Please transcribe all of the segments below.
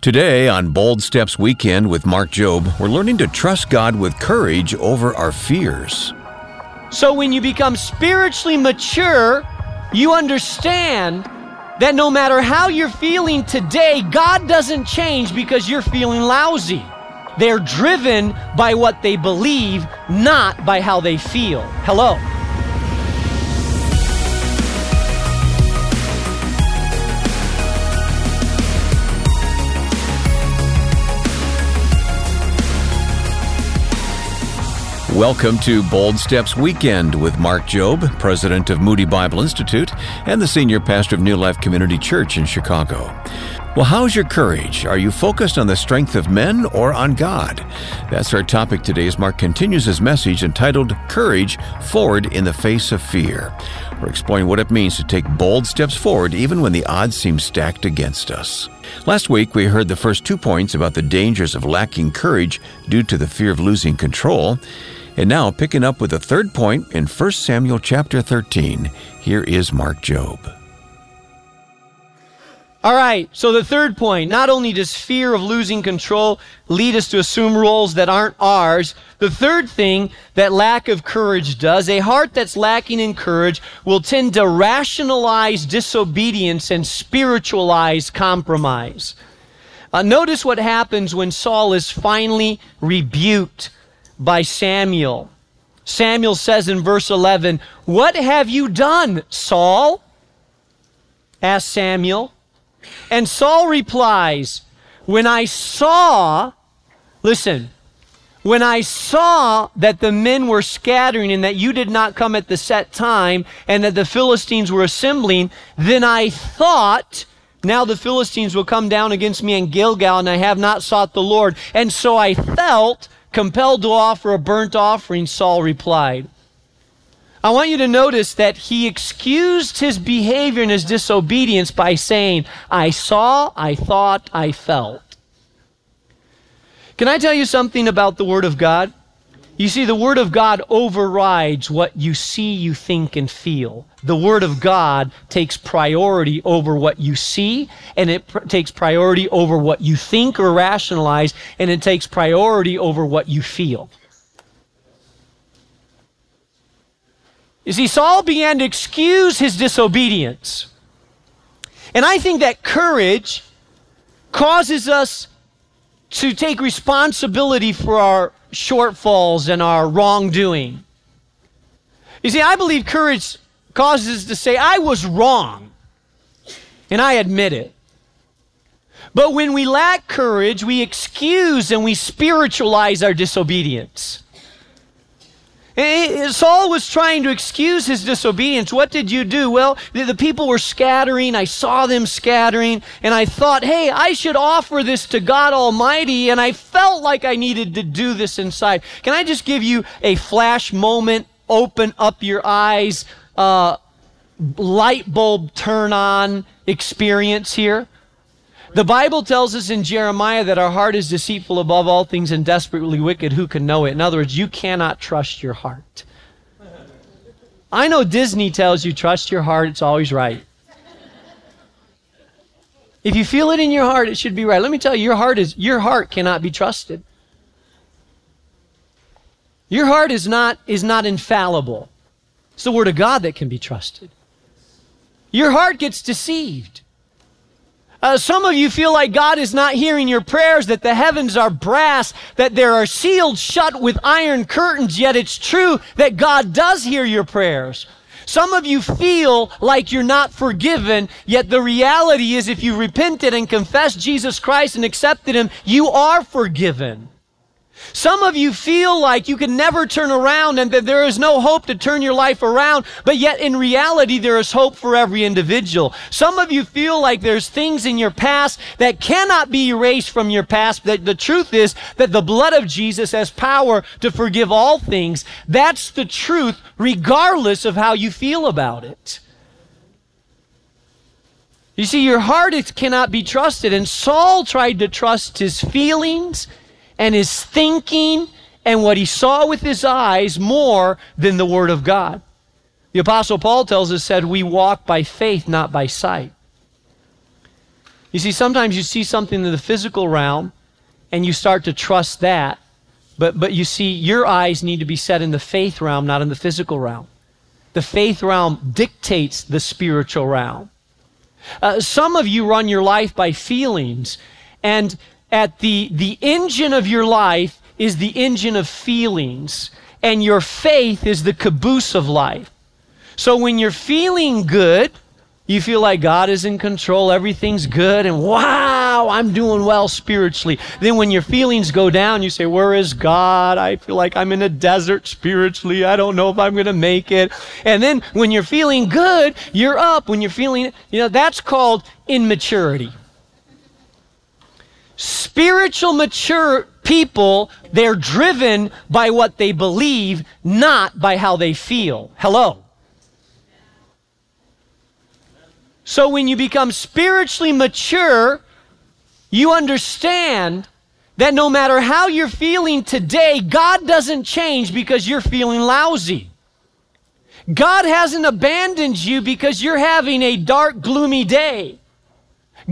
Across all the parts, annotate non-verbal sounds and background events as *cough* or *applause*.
Today on Bold Steps Weekend with Mark Jobe, we're learning to trust God with courage over our fears. So when you become spiritually mature, you understand that no matter how you're feeling today, God doesn't change because you're feeling lousy. They're driven by what they believe, not by how they feel. Hello. Welcome to Bold Steps Weekend with Mark Jobe, president of Moody Bible Institute and the senior pastor of New Life Community Church in Chicago. Well, how's your courage? Are you focused on the strength of men or on God? That's our topic today as Mark continues his message entitled Courage Forward in the Face of Fear. We're exploring what it means to take bold steps forward even when the odds seem stacked against us. Last week, we heard the first two points about the dangers of lacking courage due to the fear of losing control. And now, picking up with the third point in 1 Samuel chapter 13, here is Mark Jobe. All right, so the third point not only does fear of losing control lead us to assume roles that aren't ours, the third thing that lack of courage does, a heart that's lacking in courage will tend to rationalize disobedience and spiritualize compromise. Uh, notice what happens when Saul is finally rebuked by Samuel. Samuel says in verse 11, What have you done, Saul? asked Samuel. And Saul replies, When I saw, listen, when I saw that the men were scattering and that you did not come at the set time and that the Philistines were assembling, then I thought, now the Philistines will come down against me in Gilgal, and I have not sought the Lord. And so I felt compelled to offer a burnt offering, Saul replied. I want you to notice that he excused his behavior and his disobedience by saying, I saw, I thought, I felt. Can I tell you something about the Word of God? You see, the Word of God overrides what you see, you think, and feel. The Word of God takes priority over what you see, and it pr- takes priority over what you think or rationalize, and it takes priority over what you feel. You see, Saul began to excuse his disobedience. And I think that courage causes us to take responsibility for our shortfalls and our wrongdoing. You see, I believe courage causes us to say, I was wrong, and I admit it. But when we lack courage, we excuse and we spiritualize our disobedience. Saul was trying to excuse his disobedience. What did you do? Well, the, the, people were scattering. I saw them scattering, and I thought, hey, I should offer this to God Almighty, and I felt like I needed to do this inside. Can I just give you a flash moment? Open up your eyes, uh, light bulb turn on experience here. The Bible tells us in Jeremiah that our heart is deceitful above all things and desperately wicked. Who can know it? In other words, you cannot trust your heart. I know Disney tells you trust your heart, it's always right. If you feel it in your heart, it should be right. Let me tell you, your heart is your heart cannot be trusted. Your heart is not is not infallible. It's the word of God that can be trusted. Your heart gets deceived. Uh, some of you feel like God is not hearing your prayers, that the heavens are brass, that there are sealed shut with iron curtains, yet it's true that God does hear your prayers. Some of you feel like you're not forgiven, yet the reality is if you repented and confessed Jesus Christ and accepted Him, you are forgiven. Some of you feel like you can never turn around and that there is no hope to turn your life around, but yet in reality, there is hope for every individual. Some of you feel like there's things in your past that cannot be erased from your past, but the truth is that the blood of Jesus has power to forgive all things. That's the truth, regardless of how you feel about it. You see, your heart cannot be trusted, and Saul tried to trust his feelings and his thinking and what he saw with his eyes more than the Word of God. The Apostle Paul tells us, said, we walk by faith, not by sight. You see, sometimes you see something in the physical realm and you start to trust that. But, but you see, your eyes need to be set in the faith realm, not in the physical realm. The faith realm dictates the spiritual realm. Uh, some of you run your life by feelings, and at the, the engine of your life is the engine of feelings, and your faith is the caboose of life. So when you're feeling good, you feel like God is in control, everything's good, and wow, I'm doing well spiritually. Then when your feelings go down, you say, Where is God? I feel like I'm in a desert spiritually. I don't know if I'm going to make it. And then when you're feeling good, you're up. When you're feeling, you know, that's called immaturity. Spiritual mature people, they're driven by what they believe, not by how they feel. Hello. So when you become spiritually mature, you understand that no matter how you're feeling today, God doesn't change because you're feeling lousy. God hasn't abandoned you because you're having a dark, gloomy day.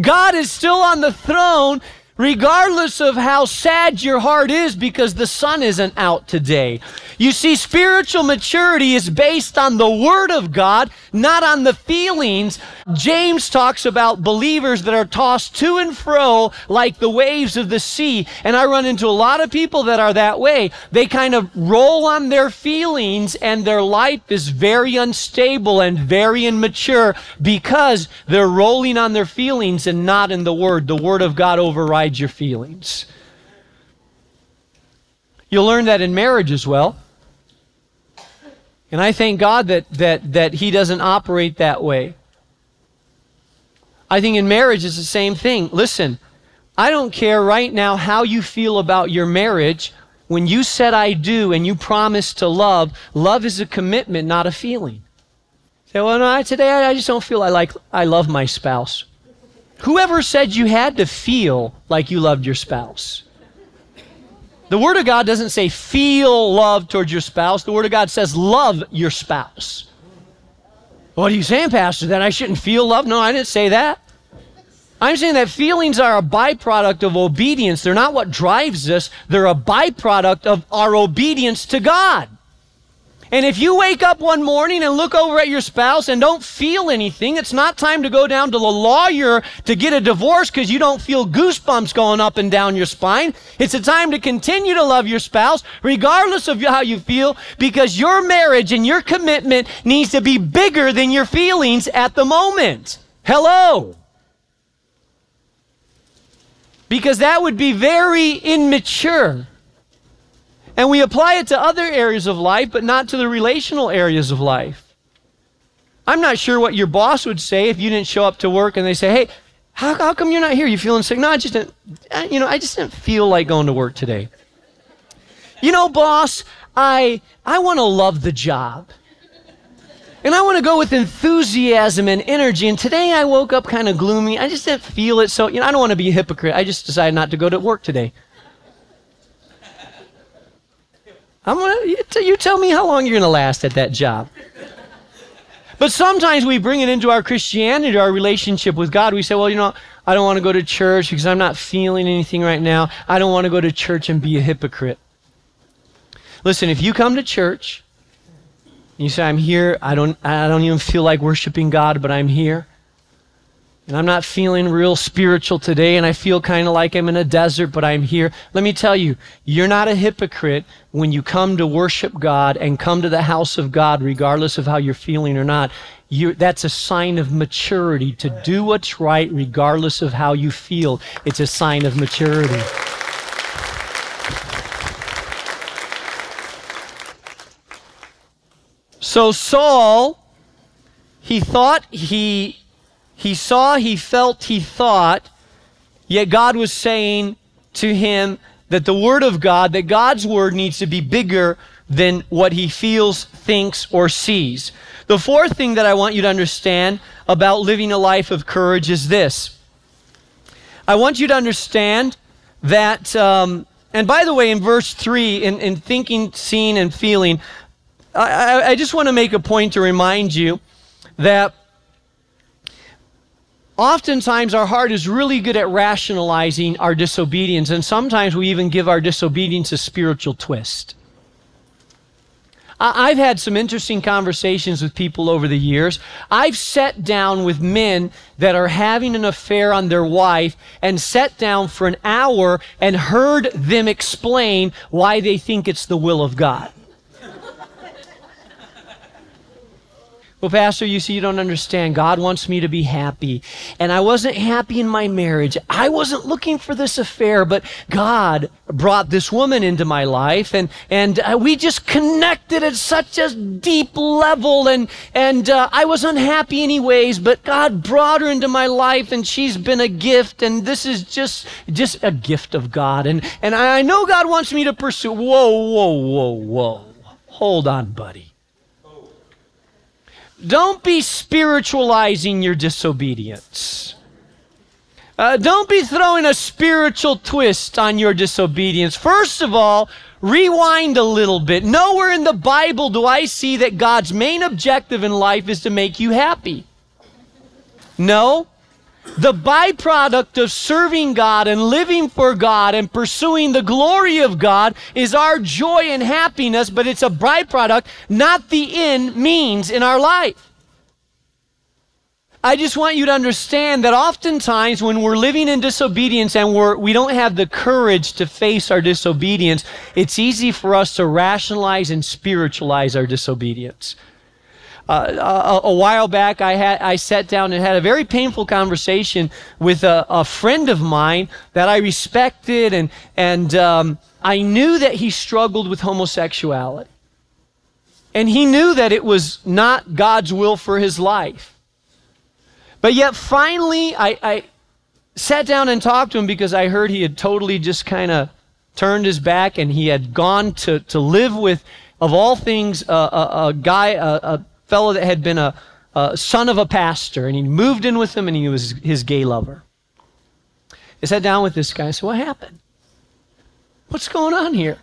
God is still on the throne regardless of how sad your heart is because the sun isn't out today. You see, spiritual maturity is based on the Word of God, not on the feelings. James talks about believers that are tossed to and fro like the waves of the sea. And I run into a lot of people that are that way. They kind of roll on their feelings and their life is very unstable and very immature because they're rolling on their feelings and not in the Word. The Word of God overrides your feelings. You'll learn that in marriage as well. And I thank God that, that, that He doesn't operate that way. I think in marriage it's the same thing. Listen, I don't care right now how you feel about your marriage. When you said I do and you promise to love, love is a commitment, not a feeling. Say, well, no, today I just don't feel I like I love my spouse. Whoever said you had to feel like you loved your spouse? The Word of God doesn't say feel love towards your spouse. The Word of God says love your spouse. What are you saying, Pastor? That I shouldn't feel love? No, I didn't say that. I'm saying that feelings are a byproduct of obedience. They're not what drives us, they're a byproduct of our obedience to God. And if you wake up one morning and look over at your spouse and don't feel anything, it's not time to go down to the lawyer to get a divorce because you don't feel goosebumps going up and down your spine. It's a time to continue to love your spouse regardless of how you feel because your marriage and your commitment needs to be bigger than your feelings at the moment. Hello. Because that would be very immature. And we apply it to other areas of life, but not to the relational areas of life. I'm not sure what your boss would say if you didn't show up to work and they say, hey, how, how come you're not here? You feeling sick? No, I just didn't, uh, you know, I just didn't feel like going to work today. You know, boss, I, I want to love the job. And I want to go with enthusiasm and energy. And today I woke up kind of gloomy. I just didn't feel it. So, you know, I don't want to be a hypocrite. I just decided not to go to work today. I'm gonna, you, t- you tell me how long you're going to last at that job. But sometimes we bring it into our Christianity, our relationship with God. We say, well, you know, I don't want to go to church because I'm not feeling anything right now. I don't want to go to church and be a hypocrite. Listen, if you come to church, and you say, I'm here, I don't, I don't even feel like worshiping God, but I'm here and I'm not feeling real spiritual today, and I feel kind of like I'm in a desert, but I'm here. Let me tell you, you're not a hypocrite when you come to worship God and come to the house of God, regardless of how you're feeling or not. You, that's a sign of maturity to do what's right, regardless of how you feel. It's a sign of maturity. So Saul, he thought he he saw, he felt, he thought, yet God was saying to him that the Word of God, that God's Word needs to be bigger than what he feels, thinks, or sees. The fourth thing that I want you to understand about living a life of courage is this. I want you to understand that, um, and by the way, in verse 3, in, in thinking, seeing, and feeling, I, I just want to make a point to remind you that oftentimes our heart is really good at rationalizing our disobedience, and sometimes we even give our disobedience a spiritual twist. I've had some interesting conversations with people over the years. I've sat down with men that are having an affair on their wife and sat down for an hour and heard them explain why they think it's the will of God. Well, Pastor, you see, you don't understand. God wants me to be happy. And I wasn't happy in my marriage. I wasn't looking for this affair, but God brought this woman into my life and, and uh, we just connected at such a deep level and, and uh, I was unhappy anyways, but God brought her into my life and she's been a gift and this is just, just a gift of God. And, and I know God wants me to pursue. Whoa, whoa, whoa, whoa. Hold on, buddy. Don't be spiritualizing your disobedience. Uh, don't be throwing a spiritual twist on your disobedience. First of all, rewind a little bit. Nowhere in the Bible do I see that God's main objective in life is to make you happy. No. The byproduct of serving God and living for God and pursuing the glory of God is our joy and happiness, but it's a byproduct, not the end means in our life. I just want you to understand that oftentimes when we're living in disobedience and we're, we don't have the courage to face our disobedience, it's easy for us to rationalize and spiritualize our disobedience. Uh, a, a, while back, I had I sat down and had a very painful conversation with a, a friend of mine that I respected, and and um, I knew that he struggled with homosexuality, and he knew that it was not God's will for his life. But yet, finally, I, I sat down and talked to him because I heard he had totally just kind of turned his back and he had gone to, to live with, of all things, uh, a, a, guy, a, a fellow that had been a, a son of a pastor, and he moved in with him, and he was his gay lover. I sat down with this guy. I said, What happened? What's going on here?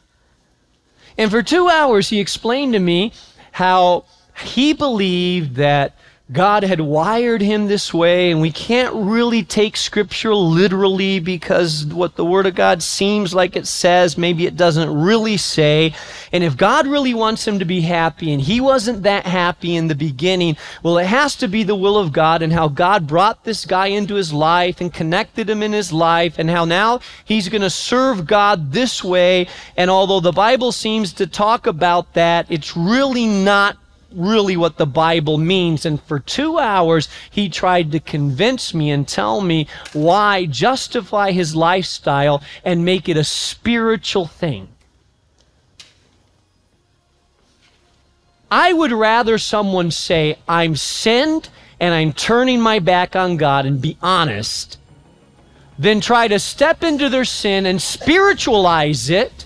And for two hours, he explained to me how he believed that God had wired him this way, and we can't really take Scripture literally because what the Word of God seems like it says, maybe it doesn't really say. And if God really wants him to be happy, and he wasn't that happy in the beginning, well, it has to be the will of God, and how God brought this guy into his life and connected him in his life, and how now he's going to serve God this way. And although the Bible seems to talk about that, it's really not really what the Bible means. And for two hours, he tried to convince me and tell me why justify his lifestyle and make it a spiritual thing. I would rather someone say, I'm sinned and I'm turning my back on God and be honest, than try to step into their sin and spiritualize it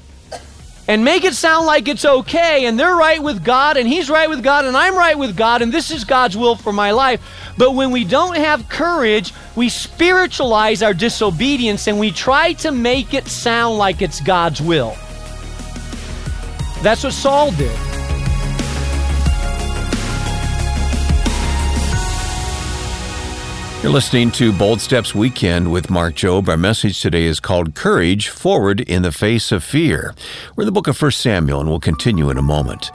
and make it sound like it's okay and they're right with God and He's right with God and I'm right with God and this is God's will for my life. But when we don't have courage, we spiritualize our disobedience and we try to make it sound like it's God's will. That's what Saul did. You're listening to Bold Steps Weekend with Mark Jobe. Our message today is called Courage Forward in the Face of Fear. We're in the book of 1 Samuel and we'll continue in a moment.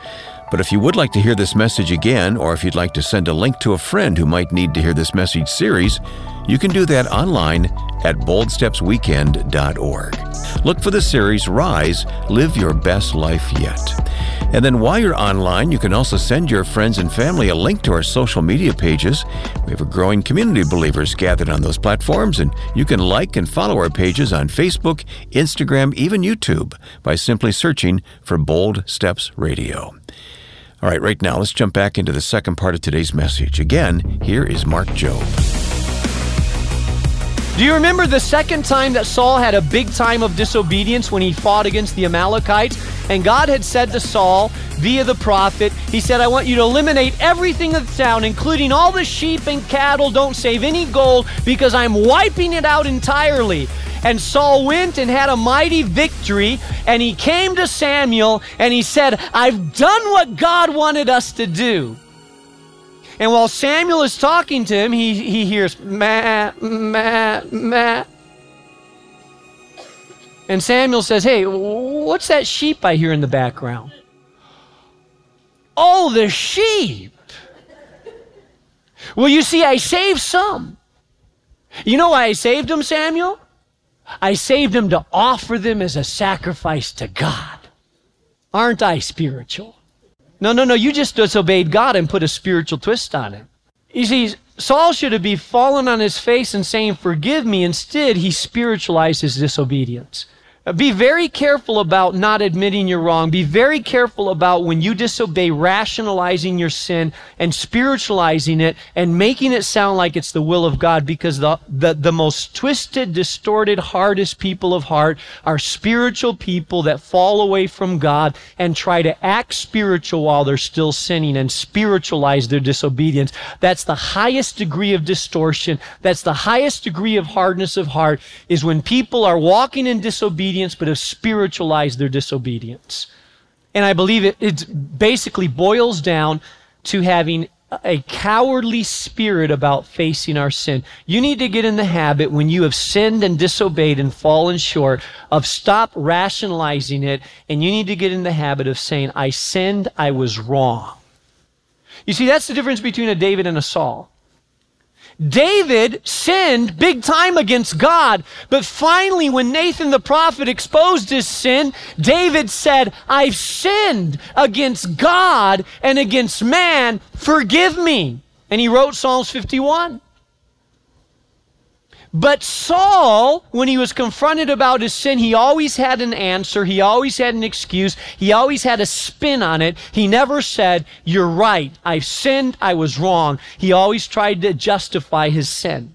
But if you would like to hear this message again, or if you'd like to send a link to a friend who might need to hear this message series, you can do that online at boldstepsweekend.org. Look for the series Rise, Live Your Best Life Yet. And then while you're online, you can also send your friends and family a link to our social media pages. We have a growing community of believers gathered on those platforms, and you can like and follow our pages on Facebook, Instagram, even YouTube by simply searching for Bold Steps Radio. All right, right now, let's jump back into the second part of today's message. Again, here is Mark Jobe. Do you remember the second time that Saul had a big time of disobedience when he fought against the Amalekites? And God had said to Saul via the prophet, He said, I want you to eliminate everything in the town, including all the sheep and cattle. Don't save any gold because I'm wiping it out entirely. And Saul went and had a mighty victory. And he came to Samuel and he said, I've done what God wanted us to do. And while Samuel is talking to him, he, he hears, ma, ma, ma. And Samuel says, Hey, what's that sheep I hear in the background? Oh, the sheep. Well, you see, I saved some. You know why I saved them, Samuel? I saved them to offer them as a sacrifice to God. Aren't I spiritual? No, no, no. You just disobeyed God and put a spiritual twist on it. You see, Saul should have been fallen on his face and saying, Forgive me. Instead, he spiritualized his disobedience. Be very careful about not admitting you're wrong. Be very careful about when you disobey, rationalizing your sin and spiritualizing it and making it sound like it's the will of God because the, the, the most twisted, distorted, hardest people of heart are spiritual people that fall away from God and try to act spiritual while they're still sinning and spiritualize their disobedience. That's the highest degree of distortion. That's the highest degree of hardness of heart is when people are walking in disobedience disobedience, but have spiritualized their disobedience. And I believe it, it basically boils down to having a cowardly spirit about facing our sin. You need to get in the habit when you have sinned and disobeyed and fallen short of stop rationalizing it and you need to get in the habit of saying, I sinned, I was wrong. You see, that's the difference between a David and a Saul. David sinned big time against God, but finally, when Nathan the prophet exposed his sin, David said, I've sinned against God and against man. Forgive me. And he wrote Psalms 51. But Saul, when he was confronted about his sin, he always had an answer. He always had an excuse. He always had a spin on it. He never said, You're right. I've sinned. I was wrong. He always tried to justify his sin.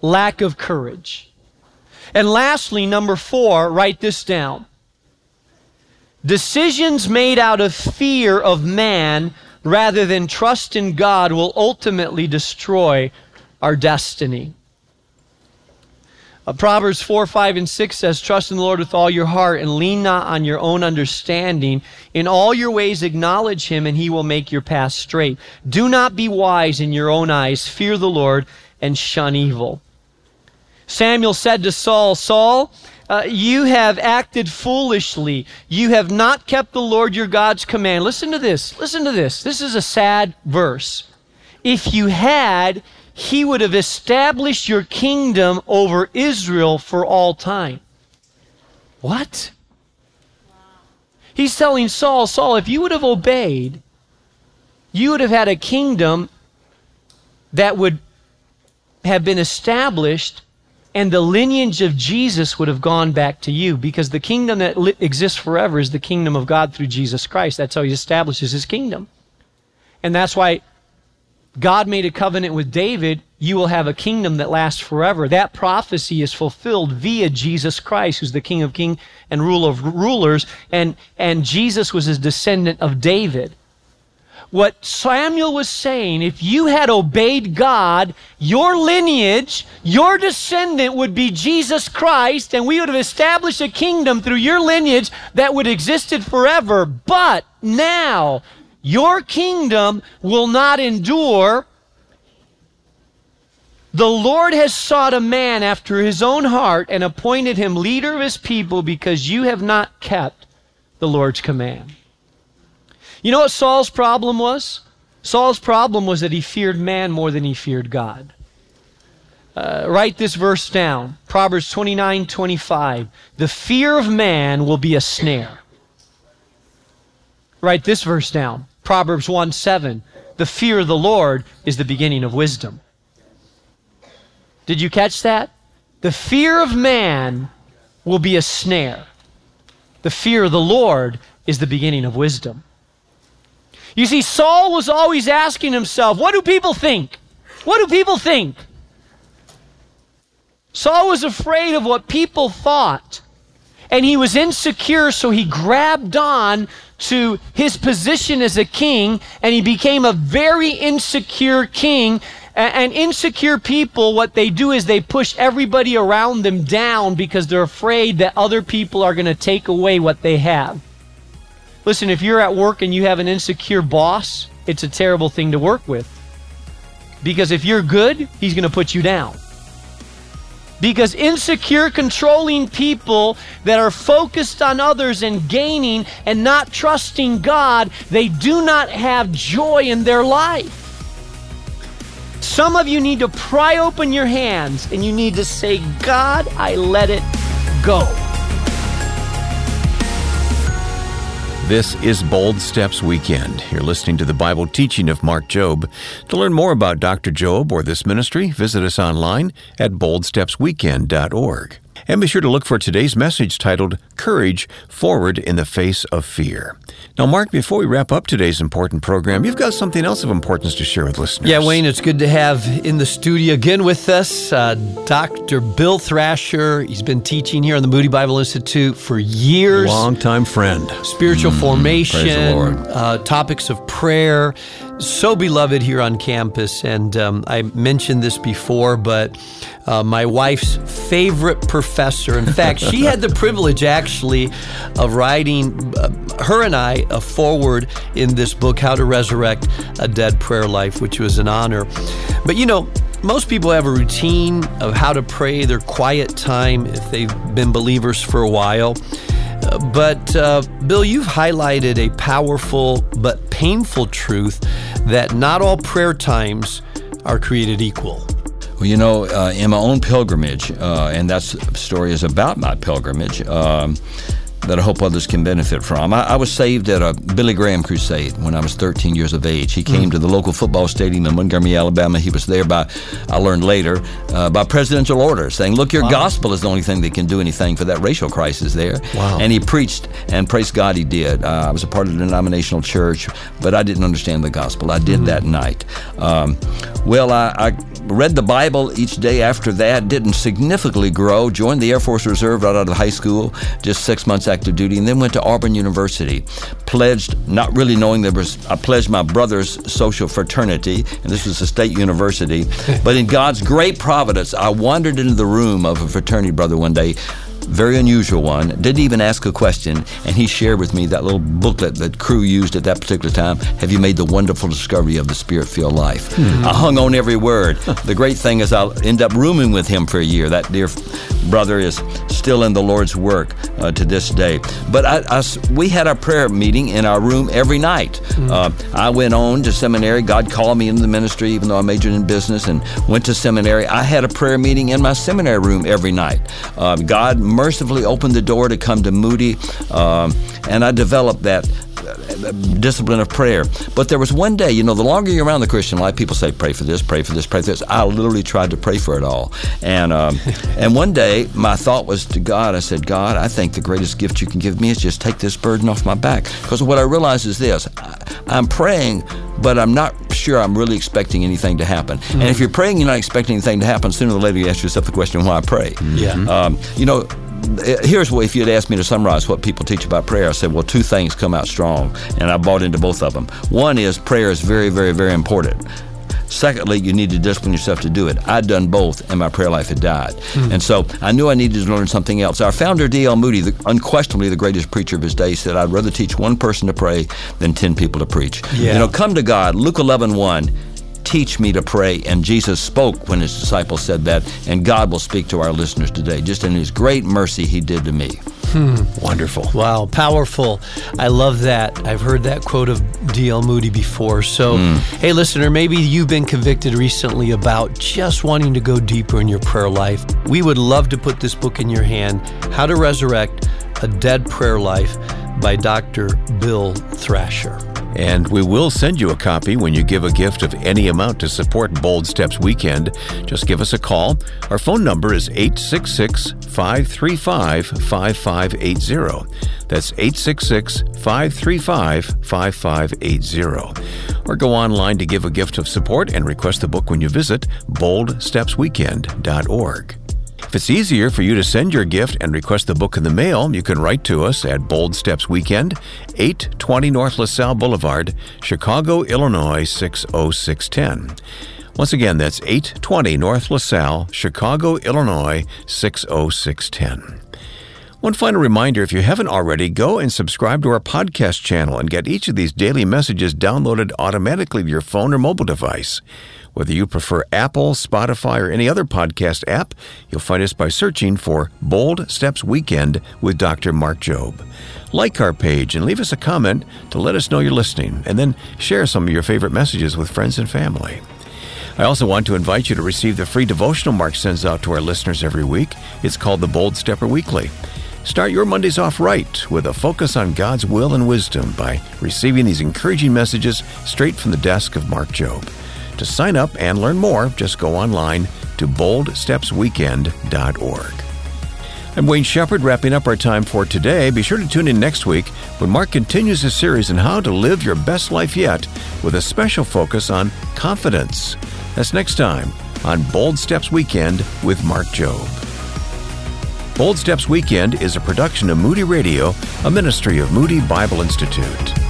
Lack of courage. And lastly, number four, write this down. Decisions made out of fear of man rather than trust in God will ultimately destroy our destiny. Uh, Proverbs 4, 5, and 6 says, Trust in the Lord with all your heart and lean not on your own understanding. In all your ways acknowledge him, and he will make your path straight. Do not be wise in your own eyes. Fear the Lord and shun evil. Samuel said to Saul, Saul, uh, you have acted foolishly. You have not kept the Lord your God's command. Listen to this. Listen to this. This is a sad verse. If you had, he would have established your kingdom over Israel for all time. What? He's telling Saul, Saul, if you would have obeyed, you would have had a kingdom that would have been established and the lineage of Jesus would have gone back to you because the kingdom that li- exists forever is the kingdom of God through Jesus Christ. That's how he establishes his kingdom. And that's why God made a covenant with David, you will have a kingdom that lasts forever. That prophecy is fulfilled via Jesus Christ, who's the King of kings and ruler of rulers, and, and Jesus was a descendant of David. What Samuel was saying, if you had obeyed God, your lineage, your descendant would be Jesus Christ, and we would have established a kingdom through your lineage that would have existed forever. But now, your kingdom will not endure. The Lord has sought a man after his own heart and appointed him leader of his people because you have not kept the Lord's command. You know what Saul's problem was? Saul's problem was that he feared man more than he feared God. Uh, write this verse down Proverbs 29 25. The fear of man will be a snare. Write this verse down Proverbs 1 7. The fear of the Lord is the beginning of wisdom. Did you catch that? The fear of man will be a snare. The fear of the Lord is the beginning of wisdom. You see, Saul was always asking himself, What do people think? What do people think? Saul was afraid of what people thought. And he was insecure, so he grabbed on to his position as a king, and he became a very insecure king. And insecure people, what they do is they push everybody around them down because they're afraid that other people are going to take away what they have. Listen, if you're at work and you have an insecure boss, it's a terrible thing to work with. Because if you're good, he's going to put you down. Because insecure, controlling people that are focused on others and gaining and not trusting God, they do not have joy in their life. Some of you need to pry open your hands and you need to say, God, I let it go. This is Bold Steps Weekend. You're listening to the Bible teaching of Mark Jobe. To learn more about Dr. Jobe or this ministry, visit us online at boldstepsweekend.org. And be sure to look for today's message titled Courage Forward in the Face of Fear. Now, Mark, before we wrap up today's important program, you've got something else of importance to share with listeners. Yeah, Wayne, it's good to have in the studio again with us uh, Dr. Bill Thrasher. He's been teaching here on the Moody Bible Institute for years. Longtime friend. Spiritual mm, formation, uh, topics of prayer. So beloved here on campus. And um, I mentioned this before, but uh, my wife's favorite professor. In fact, she had the *laughs* privilege actually of writing, uh, her and I, a foreword in this book, How to Resurrect a Dead Prayer Life, which was an honor. But you know, most people have a routine of how to pray their quiet time if they've been believers for a while. Uh, but uh, Bill, you've highlighted a powerful but painful truth that not all prayer times are created equal. Well, you know, uh, in my own pilgrimage, uh, and that story is about my pilgrimage. Um, that I hope others can benefit from. I, I, was saved at a Billy Graham crusade when I was 13 years of age. He came mm. to the local football stadium in Montgomery, Alabama. He was there by, I learned later, uh, by presidential order saying, look, your wow. gospel is the only thing that can do anything for that racial crisis there. Wow. And he preached, and praise God he did. Uh, I was a part of the denominational church, but I didn't understand the gospel. I did mm. that night. Um, well, I, I read the Bible each day after that, didn't significantly grow, joined the Air Force Reserve right out of high school, just six months active duty, and then went to Auburn University. Pledged, not really knowing there was, I pledged my brother's social fraternity, and this was a state university. *laughs* but in God's great providence, I wandered into the room of a fraternity brother one day very unusual one. Didn't even ask a question, and he shared with me that little booklet that Cru used at that particular time. Have you made the wonderful discovery of the spirit-filled life? Mm-hmm. I hung on every word. *laughs* the great thing is, I'll end up rooming with him for a year. That dear brother is still in the Lord's work uh, to this day. But I, I, we had a prayer meeting in our room every night. Mm-hmm. Uh, I went on to seminary. God called me into the ministry, even though I majored in business and went to seminary. I had a prayer meeting in my seminary room every night. Uh, God mercifully opened the door to come to Moody, um, and I developed that discipline of prayer. But there was one day, you know, the longer you're around the Christian life, people say, pray for this, pray for this, pray for this. I literally tried to pray for it all. And, um, *laughs* and one day, my thought was to God, I said, God, I think the greatest gift you can give me is just take this burden off my back. Because what I realized is this I'm praying, but I'm not sure I'm really expecting anything to happen. Mm-hmm. And if you're praying, you're not expecting anything to happen, sooner or later you ask yourself the question, why I pray? Yeah. Um, you know, here's what if you'd asked me to summarize what people teach about prayer, I said, well, two things come out strong, and I bought into both of them. One is prayer is very, very, very important. Secondly, you need to discipline yourself to do it. I'd done both, and my prayer life had died. Mm. And so I knew I needed to learn something else. Our founder, D.L. Moody, the, unquestionably the greatest preacher of his day, said, I'd rather teach one person to pray than 10 people to preach. Yeah. You know, come to God. Luke 11 1 teach me to pray. And Jesus spoke when his disciples said that, and God will speak to our listeners today. Just in his great mercy, he did to me. Hmm. Wonderful. Wow, powerful. I love that. I've heard that quote of D.L. Moody before. So, mm. hey, listener, maybe you've been convicted recently about just wanting to go deeper in your prayer life. We would love to put this book in your hand How to Resurrect a Dead Prayer Life by Dr. Bill Thrasher. And we will send you a copy when you give a gift of any amount to support Bold Steps Weekend. Just give us a call. Our phone number is 866 535 5580. That's 866 535 5580. Or go online to give a gift of support and request the book when you visit boldstepsweekend.org. If it's easier for you to send your gift and request the book in the mail, you can write to us at Bold Steps Weekend, 820 North LaSalle Boulevard, Chicago, Illinois 60610. Once again, that's 820 North LaSalle, Chicago, Illinois 60610. One final reminder if you haven't already, go and subscribe to our podcast channel and get each of these daily messages downloaded automatically to your phone or mobile device. Whether you prefer Apple, Spotify, or any other podcast app, you'll find us by searching for Bold Steps Weekend with Dr. Mark Jobe. Like our page and leave us a comment to let us know you're listening, and then share some of your favorite messages with friends and family. I also want to invite you to receive the free devotional Mark sends out to our listeners every week. It's called the Bold Stepper Weekly. Start your Mondays off right with a focus on God's will and wisdom by receiving these encouraging messages straight from the desk of Mark Jobe. To sign up and learn more, just go online to boldstepsweekend.org. I'm Wayne Shepherd, wrapping up our time for today. Be sure to tune in next week when Mark continues his series on how to live your best life yet with a special focus on confidence. That's next time on Bold Steps Weekend with Mark Jobe. Bold Steps Weekend is a production of Moody Radio, a ministry of Moody Bible Institute.